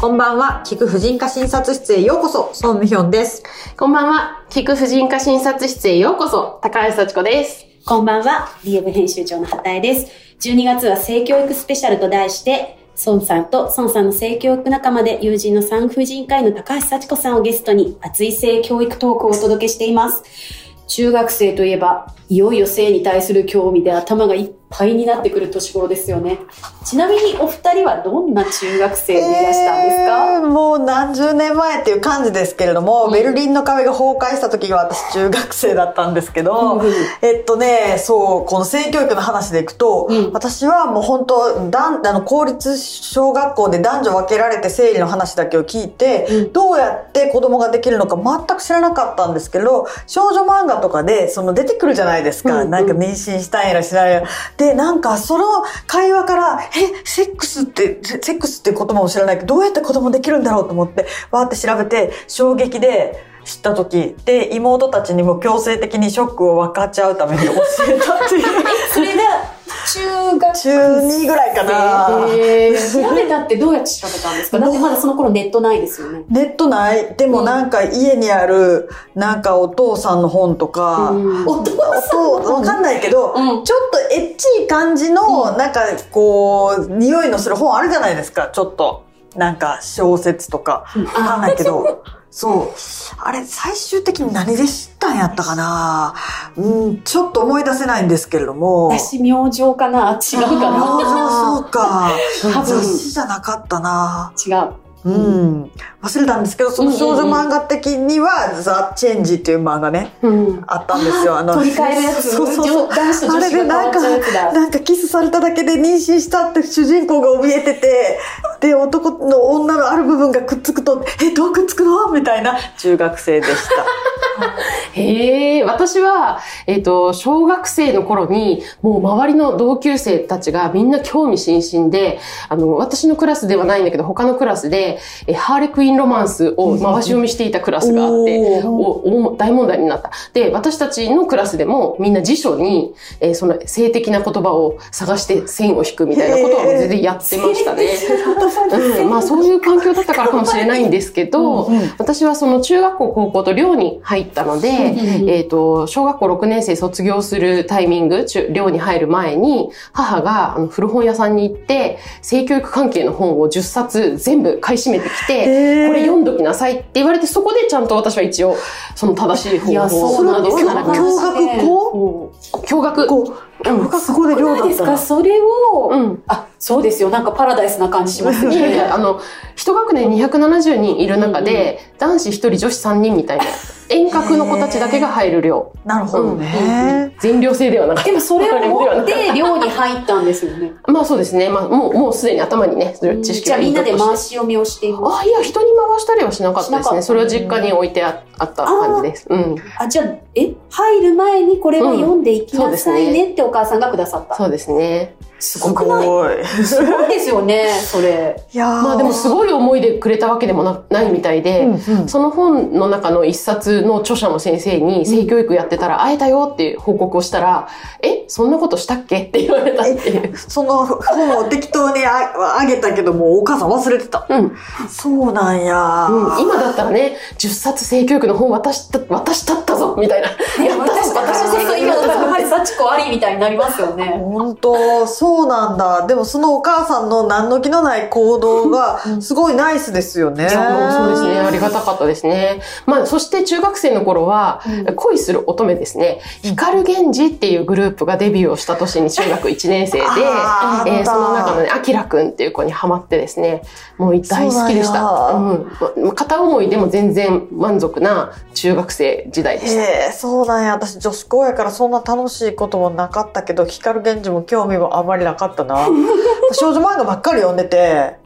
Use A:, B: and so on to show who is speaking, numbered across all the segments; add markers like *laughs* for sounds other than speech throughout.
A: こんばんは、聞く婦人科診察室へようこそ、ソンミヒョンです。
B: こんばんは。聞く婦人科診察室へようこそ。高橋幸子です。
C: こんばんは、DM 編集長の畑江です。12月は性教育スペシャルと題して、孫さんと孫さんの性教育仲間で友人の産婦人科医の高橋幸子さんをゲストに熱い性教育トークをお届けしています。中学生といえば、いよいよ性に対する興味で頭がいっぱいになってくる年頃ですよね。ちなみにお二人はどんな中学生でいらしたんですか、
A: えーもう何十年前っていう感じですけれども、
B: うん。
A: ベルリンの壁が崩壊した時が私中学生だったんですけど、
C: うんうん。
A: えっとね、そう、この性教育の話でいくと、
C: うん。
A: 私はもう本当、だんあの公立小学校で男女分けられて生理の話だけを聞いて、
C: うん。
A: どうやって子供ができるのか全く知らなかったんですけど、少女漫画とかでその出てくるじゃないですか。
C: うんうん
A: なんか妊娠したんやら知らんやら。で、なんかその会話から、え、セックスって、セセックスって言葉も知らないけど、どうやって子供できるんだろうと思って、わーって調べて、衝撃で、知った時で妹たちにも強制的にショックを分かっちゃうために教えたっていう *laughs*
C: それが中学
A: 中2ぐらいかな。
B: へー
C: 調べたってどうやって調べたんですか？だってまだその頃ネットないですよね。
A: ネットない。でもなんか家にあるなんかお父さんの本とか、
B: うん。
C: お父
A: 音わかんないけど、
C: うん。
A: ちょっとエッチい感じの、なんかこう匂いのする本あるじゃないですか。ちょっとなんか小説とか。わかんないけどそう。あれ最終的に何で知ったんやったかな。うんちょっと思い出せないんですけれども。
C: 私、明星かな。違うか
A: あー
C: な
A: そうか。雑誌じゃなかったな。
C: 違う。
A: うん、忘れたんですけどその少女漫画的には「ザ・チェンジ」っていう漫画ね
B: うん。
A: あったんですよ。あの
C: 取り替えるやつ。
A: そうそうそう。あれでなんか。なんかキスされただけで妊娠したって主人公が怯えててで男の女のある部分がくっつくと「えどうくっつくの?」みたいな中学生でした *laughs*
B: へえ、私は、えっ、と、小学生の頃に、もう周りの同級生たちがみんな興味津々で、あの、私のクラスではないんだけど、他のクラスで、えハーレクインロマンスを回し読みしていたクラスがあって、
A: お
B: お大問題になった。で、私たちのクラスでもみんな辞書に、えーその性的な言葉を探して線を引くみたいなことは全然やってましたね。うん、まあそういう環境だったからかもしれないんですけど、
A: うんうん。
B: 私はその中学校、高校と寮に入ったので、えっと、小学校6年生卒業するタイミング、中寮に入る前に、母があの古本屋さんに行って、性教育関係の本を10冊全部買い占めてきて、これ読んどきなさいって言われて、そこでちゃんと私は一応、その正しい方法
C: な
B: どを学びまし
A: 共学校？
B: た。共学。
A: こう共学校で寮だ
C: ないですかそれを、
B: うん。
C: あ、そうですよ。なんかパラダイスな感じしますね。*laughs*
B: あの、一学年270人いる中で、男子1人、女子3人みたいな、遠隔の子たちだけが入る寮。
A: なるほどね、
B: 全寮制ではなかった。
C: でもそれを持っ *laughs*
B: で
C: て寮に入ったんですよね。
B: まあそうですね。まあもう、もうすでに頭にね、知識が
C: じゃあみんなで回
B: し
C: し読みをしています。
B: あ、いや、人に回したりはしなかったですね。それは実家に置いてああった感じです。うん。
C: あ、じゃあ、え、入る前にこれは読んでいきなさいねってお母さんがくださった。
B: そうですね。
C: すごくないすごいですよね、それ。
A: いや
B: まあでもすごい思いでくれたわけでもなないみたいで、
A: うんうん、
B: その本の中の一冊の著者の先生に性教育やってたら会えたよって報告をしたら、うん、え、そんなことしたっけ？*laughs* って言われたっていう。
A: その本を適当にああげたけども、お母さん忘れてた。
B: うん。
A: そうなんや、
B: うん。今だったらね、10冊性教育の本渡した、渡したったぞみたいな。い *laughs* や
C: 私、私、私は性教8個ありみたいになりますよね。
A: 本当そうなんだ。でもそのお母さんの何の気のない行動がすごいナイスですよね。
B: そうですね。ありがたかったですね。まあ、そして中学生の頃は、恋する乙女ですね。光源氏っていうグループがデビューをした年に中学1年生で、えー、その中のね、あきらくんっていう子にハマってですね、もう大好きでした。
A: う
B: ん、片思いでも全然満足な中学生時代でした。
A: えー、そうなんや。私女子校やからそんな楽しいこともなかったけど光源氏も興味もあまりなかったな *laughs* 少女漫画ばっかり読んでて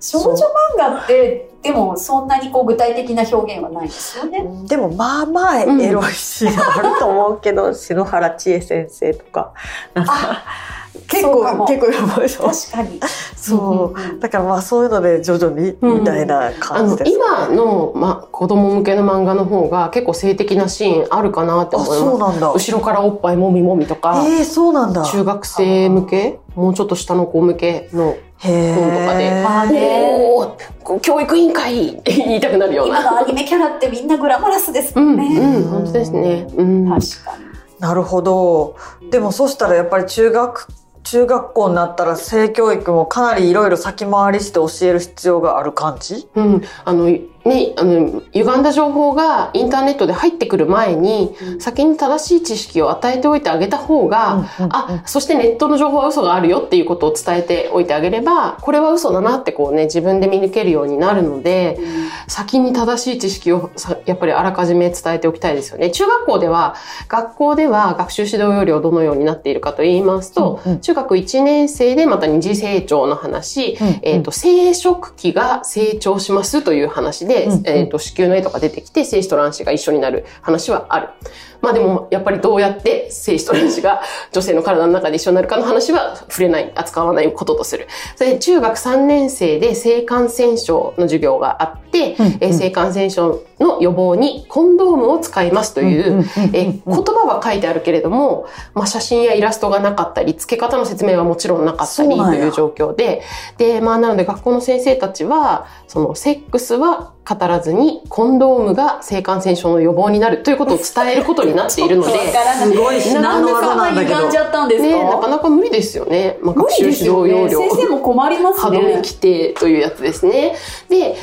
C: 少女漫画って、でもそんなにこう具体的な表現はないですよね。
A: でもまあまあエロいシーンあると思うけど、*laughs* 篠原千恵先生とかなんか結構結構やばいでしょ？
C: 確かに。
A: そう、
C: うんうん
A: だからまあそういうので徐々に
B: うん
A: みたいな
B: あの
A: 感じです、
B: 今の、ま、子供向けの漫画の方が結構性的なシーンあるかなって
A: あ
B: 思い
A: そう
B: ます。
A: なんだ
B: 後ろからおっぱいもみもみとか、
A: えー、そうなんだ
B: 中学生向けもうちょっと下の子向けの
A: へ
B: 本とかで
A: ー
C: まあね
B: 教育委員会って言いたくなるような。
C: 今のアニメキャラってみんなグラマラスです
B: うん、
C: もんね。
B: うん、本当ですね。うん。
C: 確かに。
A: なるほどでもそしたらやっぱり中学中学校になったら性教育もかなりいろいろ先回りして教える必要がある感じ？
B: うん、あの、ね、あの、歪んだ情報がインターネットで入ってくる前に、先に正しい知識を与えておいてあげた方が、
A: うんうんうん。
B: あ、そしてネットの情報は嘘があるよっていうことを伝えておいてあげれば、これは嘘だなってこうね、自分で見抜けるようになるので、先に正しい知識をさやっぱりあらかじめ伝えておきたいですよね。中学校では、学校では学習指導要領どのようになっているかと言いますと、
A: うんうん。
B: 中学1年生でまた二次成長の話、
A: うんうん。
B: えっ、と、生殖器が成長しますという話で、
A: うんうん。
B: えっ、と、子宮の絵とか出てきて、精子と卵子が一緒になる話はある。まあでも、やっぱりどうやって精子と卵子が女性の体の中で一緒になるかの話は触れない、扱わないこととする。それで、中学3年生で性感染症の授業があって、
A: うんうん。
B: えー性感染症の予防にコンドームを使いますという、えー言葉は書いてあるけれども、まあ、写真やイラストがなかったり、付け方の説明はもちろんなかったりという状況で、で、まあ、なので学校の先生たちは、その、セックスは語らずに、コンドームが性感染症の予防になるということを伝えることになっているので、
A: すごいなんだけど
C: 歪んじゃったんですか？
B: ね、なかなか無理ですよね。まあ、
C: 無
B: 学習
C: 理
B: 指導要領。
C: ね。先生も困りますね。
B: 歯止め規定というやつですね。で、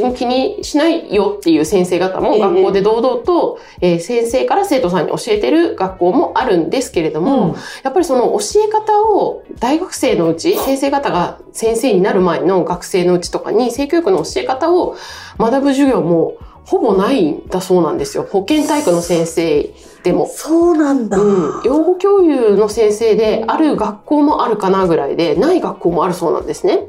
B: 別に気にしないよっていう先生方も
C: ええ
B: 学校で堂々と、えー先生から生徒さんに教えてる学校もあるんですけれども、
A: うん
B: やっぱりその教え方を大学生のうち、先生方が先生になる前の学生のうちとかに性教育の教え方を学ぶ授業もほぼないんだそうなんですよ。保健体育の先生でも。
A: そうなんだ、
B: うん、養護教諭の先生である学校もあるかなぐらいでない学校もあるそうなんですね。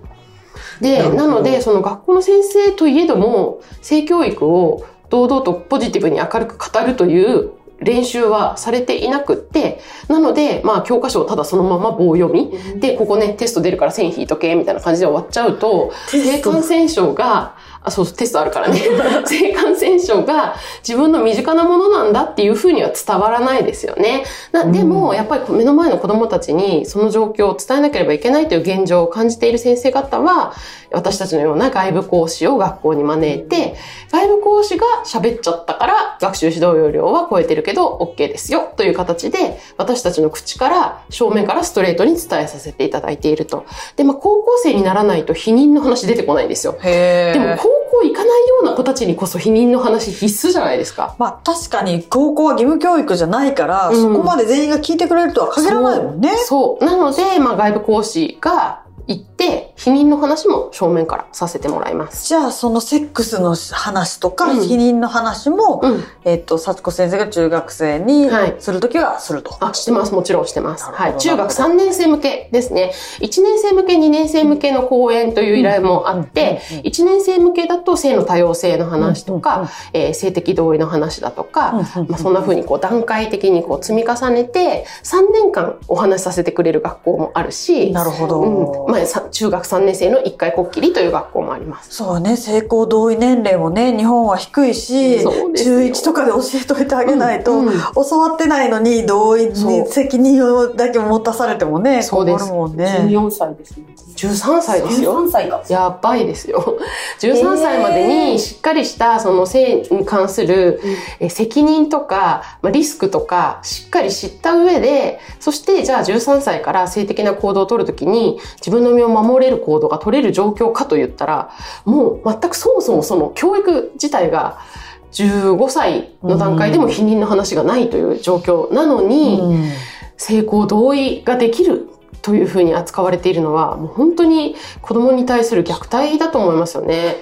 B: でなのでその学校の先生といえども性教育を堂々とポジティブに明るく語るという練習はされていなくってなのでまあ教科書をただそのまま棒読み。でここねテスト出るから線引いとけみたいな感じで終わっちゃうと性感染症があそうそうテストあるからね *laughs* 性感染症が自分の身近なものなんだっていうふうには伝わらないですよね。なでも、やっぱり目の前の子供たちにその状況を伝えなければいけないという現状を感じている先生方は、私たちのような外部講師を学校に招いて、外部講師が喋っちゃったから学習指導要領は超えてるけど OK ですよという形で、私たちの口から正面からストレートに伝えさせていただいていると。で、まあ高校生にならないと否認の話出てこないんですよ。
A: へ
B: でも高校行かないような子たちにこそ否認の話必須じゃないですか。
A: まあ確かに高校は義務教育じゃないから、
B: うん
A: そこまで全員が聞いてくれるとは限らないもんね。
B: そう。なので、まあ外部講師が行って、否認の話も正面からさせてもらいます。
A: じゃあそのセックスの話とか、
B: うん
A: 避妊の話も、
B: うん。
A: えっと、幸子先生が中学生に
B: はい
A: するときはすると。
B: あ、してます。もちろんしてます。はい。中学3年生向けですね。1年生向け、2年生向けの講演という依頼もあって、
A: うんうんうん
B: 1年生向けだと性の多様性の話とか、えー性的同意の話だとか、まあ、そんな風にこう段階的にこう積み重ねて、3年間お話しさせてくれる学校もあるし、
A: なるほど。
B: うん。まあ、さ中学3年生の1回こっきりという学校もあります。
A: そうね、性交同意年齢もね、日本は低いし、中1とかで教えといてあげないと、
B: うんうん
A: 教わってないのに同意に責任をだけ持たされてもね、
B: そうです
A: 困るもんね。
C: 14歳ですね。
B: 13歳ですよ。
C: 13歳か。
B: やばいですよ。*laughs* 13歳までにしっかりしたその性に関するえ責任とか、まあ、リスクとかしっかり知った上で、そしてじゃあ13歳から性的な行動を取るときに自分の身を守れる行動が取れる状況かと言ったら、もう全くそもそもその教育自体が15歳の段階でも否認の話がないという状況なのに、
A: うん
B: 性交同意ができるというふうに扱われているのは、もう本当に子供に対する虐待だと思いますよね。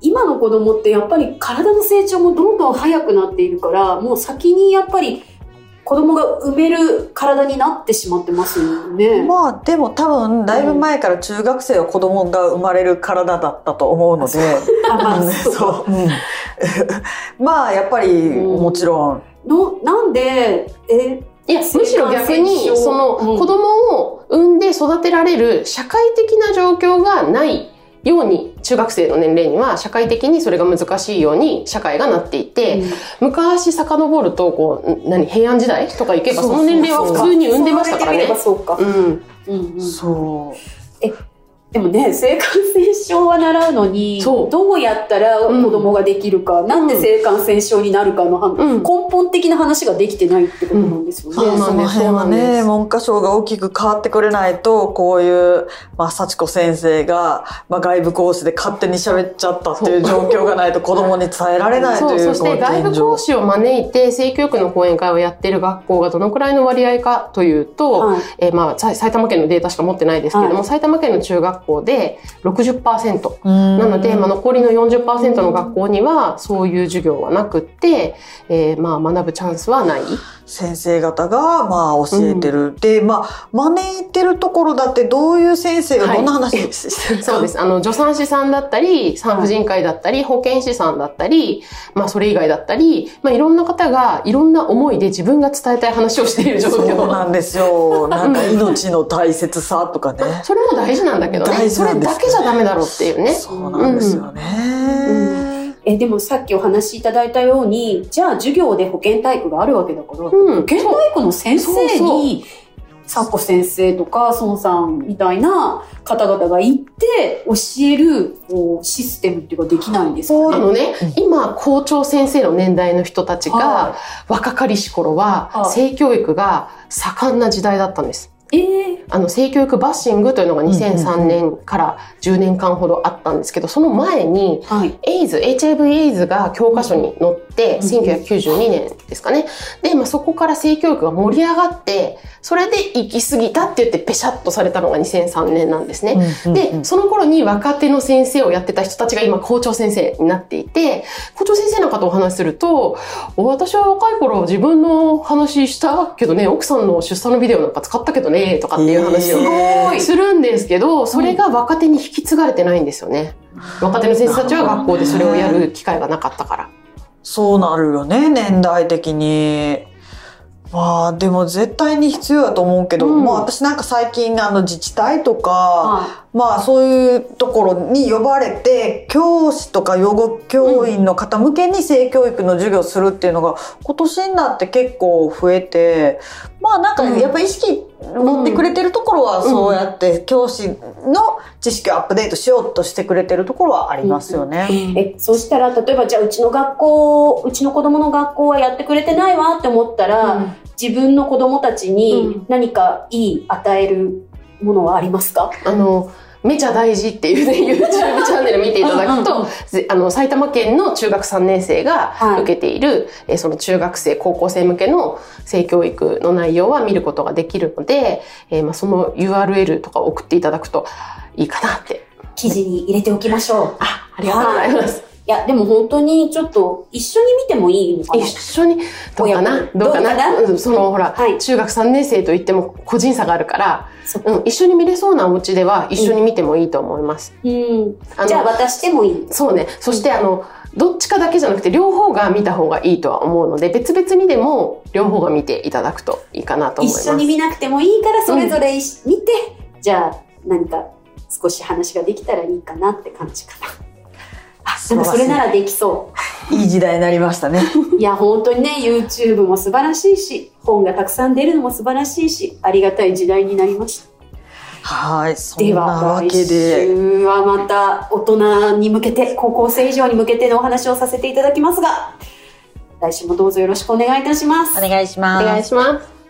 C: 今の子供ってやっぱり体の成長もどんどん早くなっているから、もう先にやっぱり子供が産める体になってしまってますよね。
A: まあでも多分だいぶ前から中学生は子供が生まれる体だったと思うので、
C: あまあ *laughs*
A: やっぱり
C: うん
A: もちろん、
C: のなんで、え、
B: いや、むしろ逆に、その、
C: うん。
B: 子供を産んで育てられる社会的な状況がないように、中学生の年齢には社会的にそれが難しいように社会がなっていて、昔遡ると、こう、ん何、平安時代とか行けば、その年齢は普通に産んでましたからね。
C: そうか。
B: うん。
C: うんうん
A: そう。
C: でもね、性感染症は習うのに、どうやったら子供ができるか、なんで性感染症になるかの、
B: うん。
C: 根本的な話ができてないってことなんですよね。
B: そうなんです
A: その辺はね、
B: す。
A: 文科省が大きく変わってくれないと、こういう、まあ、幸子先生が、まあ、外部講師で勝手に喋っちゃったっていう状況がないと子供に伝えられないという、
B: そして外部講師を招いて性教育の講演会をやっている学校がどのくらいの割合かというと、
C: はい。
B: えーまあ、さ埼玉県のデータしか持ってないですけれども、
C: はい。
B: 埼玉県の中学校で60%。
A: な
B: なので、まあ、残りの40%の学校にはそういう授業はなくって、えーまあ、学ぶチャンスはない。
A: 先生方が、まあ、教えてる。で、まあ、招いてるところだって、どういう先生がどんな話し *laughs* してるか。
B: そうです。あの、助産師さんだったり、産婦人科医だったり、保健師さんだったり、まあ、それ以外だったり、まあ、いろんな方が、いろんな思いで自分が伝えたい話をしている状
A: そう
B: 況。
A: なんですよ。なんか命の大切さとかね。
B: それも大事なんだけどね。
A: 大事
B: それ
A: なんです
B: だけじゃダメだろうっていうね。
A: そうなんですよね。
C: え、でもさっきお話しいただいたように、じゃあ授業で保健体育があるわけだから、
B: うん。
C: 保健体育の先生
B: そう
C: に、サッコ先生とか、孫さんみたいな方々が行って教えるこうシステムっていうかできないんですかね？
B: あのね、今、校長先生の年代の人たち
C: は
B: が、若かりし頃は
C: は、い。
B: 性教育が盛んな時代だったんです。
C: ええ
B: あの、性教育バッシングというのが2003年から10年間ほどあったんですけど、その前に、
C: はい。
B: エイズ、HIV エイズが教科書に載って、
C: うん
B: 1992年ですかね。で、まあ、そこから性教育が盛り上がって、それで行き過ぎたって言ってペシャッとされたのが2003年なんですね。で、その頃に若手の先生をやってた人たちが今校長先生になっていて、校長先生の方とお話しすると、私は若い頃自分の話したけどね、奥さんの出産のビデオなんか使ったけどね、とかっていう話を
A: えー
B: するんですけど、それが若手に引き継がれてないんですよね。若手の先生たちは学校でそれをやる機会がなかったから。
A: そうなるよね、年代的に。まあ、でも絶対に必要だと思うけど、
B: うん。
A: まあ私なんか最近あの自治体とか、
C: は
A: まあそういうところに呼ばれて、教師とか養護教員の方向けに性教育の授業をするっていうのが今年になって結構増えて、まあなんかやっぱ意識持ってくれてるところはそうやって教師の知識をアップデートしようとしてくれてるところはありますよね。
C: え、そうしたら、例えばじゃあうちの学校、うちの子供の学校はやってくれてないわって思ったら、
B: うん
C: 自分の子供たち
B: う
C: に
B: ん
C: 何かいい与えるものはありますか、
B: あの、めちゃ大事っていうね、*laughs* YouTube チャンネル見ていただく
C: うんうん
B: あの、埼玉県の中学3年生が
C: はい
B: 受けている、えーその中学生、高校生向けの性教育の内容は見ることができるので、えーまあ、その URL とか送っていただくといいかなって。
C: 記事に入れておきましょう。
B: あ、ありがとうございます。
C: いや、でも本当にちょっと一緒に見てもいいのかな？
B: 一緒に、どうかな？どうかな？その、ほら、
C: はい
B: 中学3年生といっても個人差があるから、うん、一緒に見れそうなお家では一緒に見てもいいと思います。
C: うん。じゃあ渡してもいい？
B: そうね。そしてあの、どっちかだけじゃなくて両方が見た方がいいとは思うので、別々にでも両方が見ていただくといいかなと思います。
C: 一緒に見なくてもいいからそれぞれ見て、じゃあ何か少し話ができたらいいかなって感じかな。あ、でもそれならできそう。
A: いい時代になりましたね。*laughs*
C: いや、本当にね、YouTube も素晴らしいし、本がたくさん出るのも素晴らしいし、ありがたい時代になりました。
A: はい、そん
C: で
A: なわ
C: は、来。週はまた大人に向けて、高校生以上に向けてのお話をさせていただきますが、来週もどうぞよろしくお願いいたします。
A: お願いし
B: お
A: ます。
B: 願いします。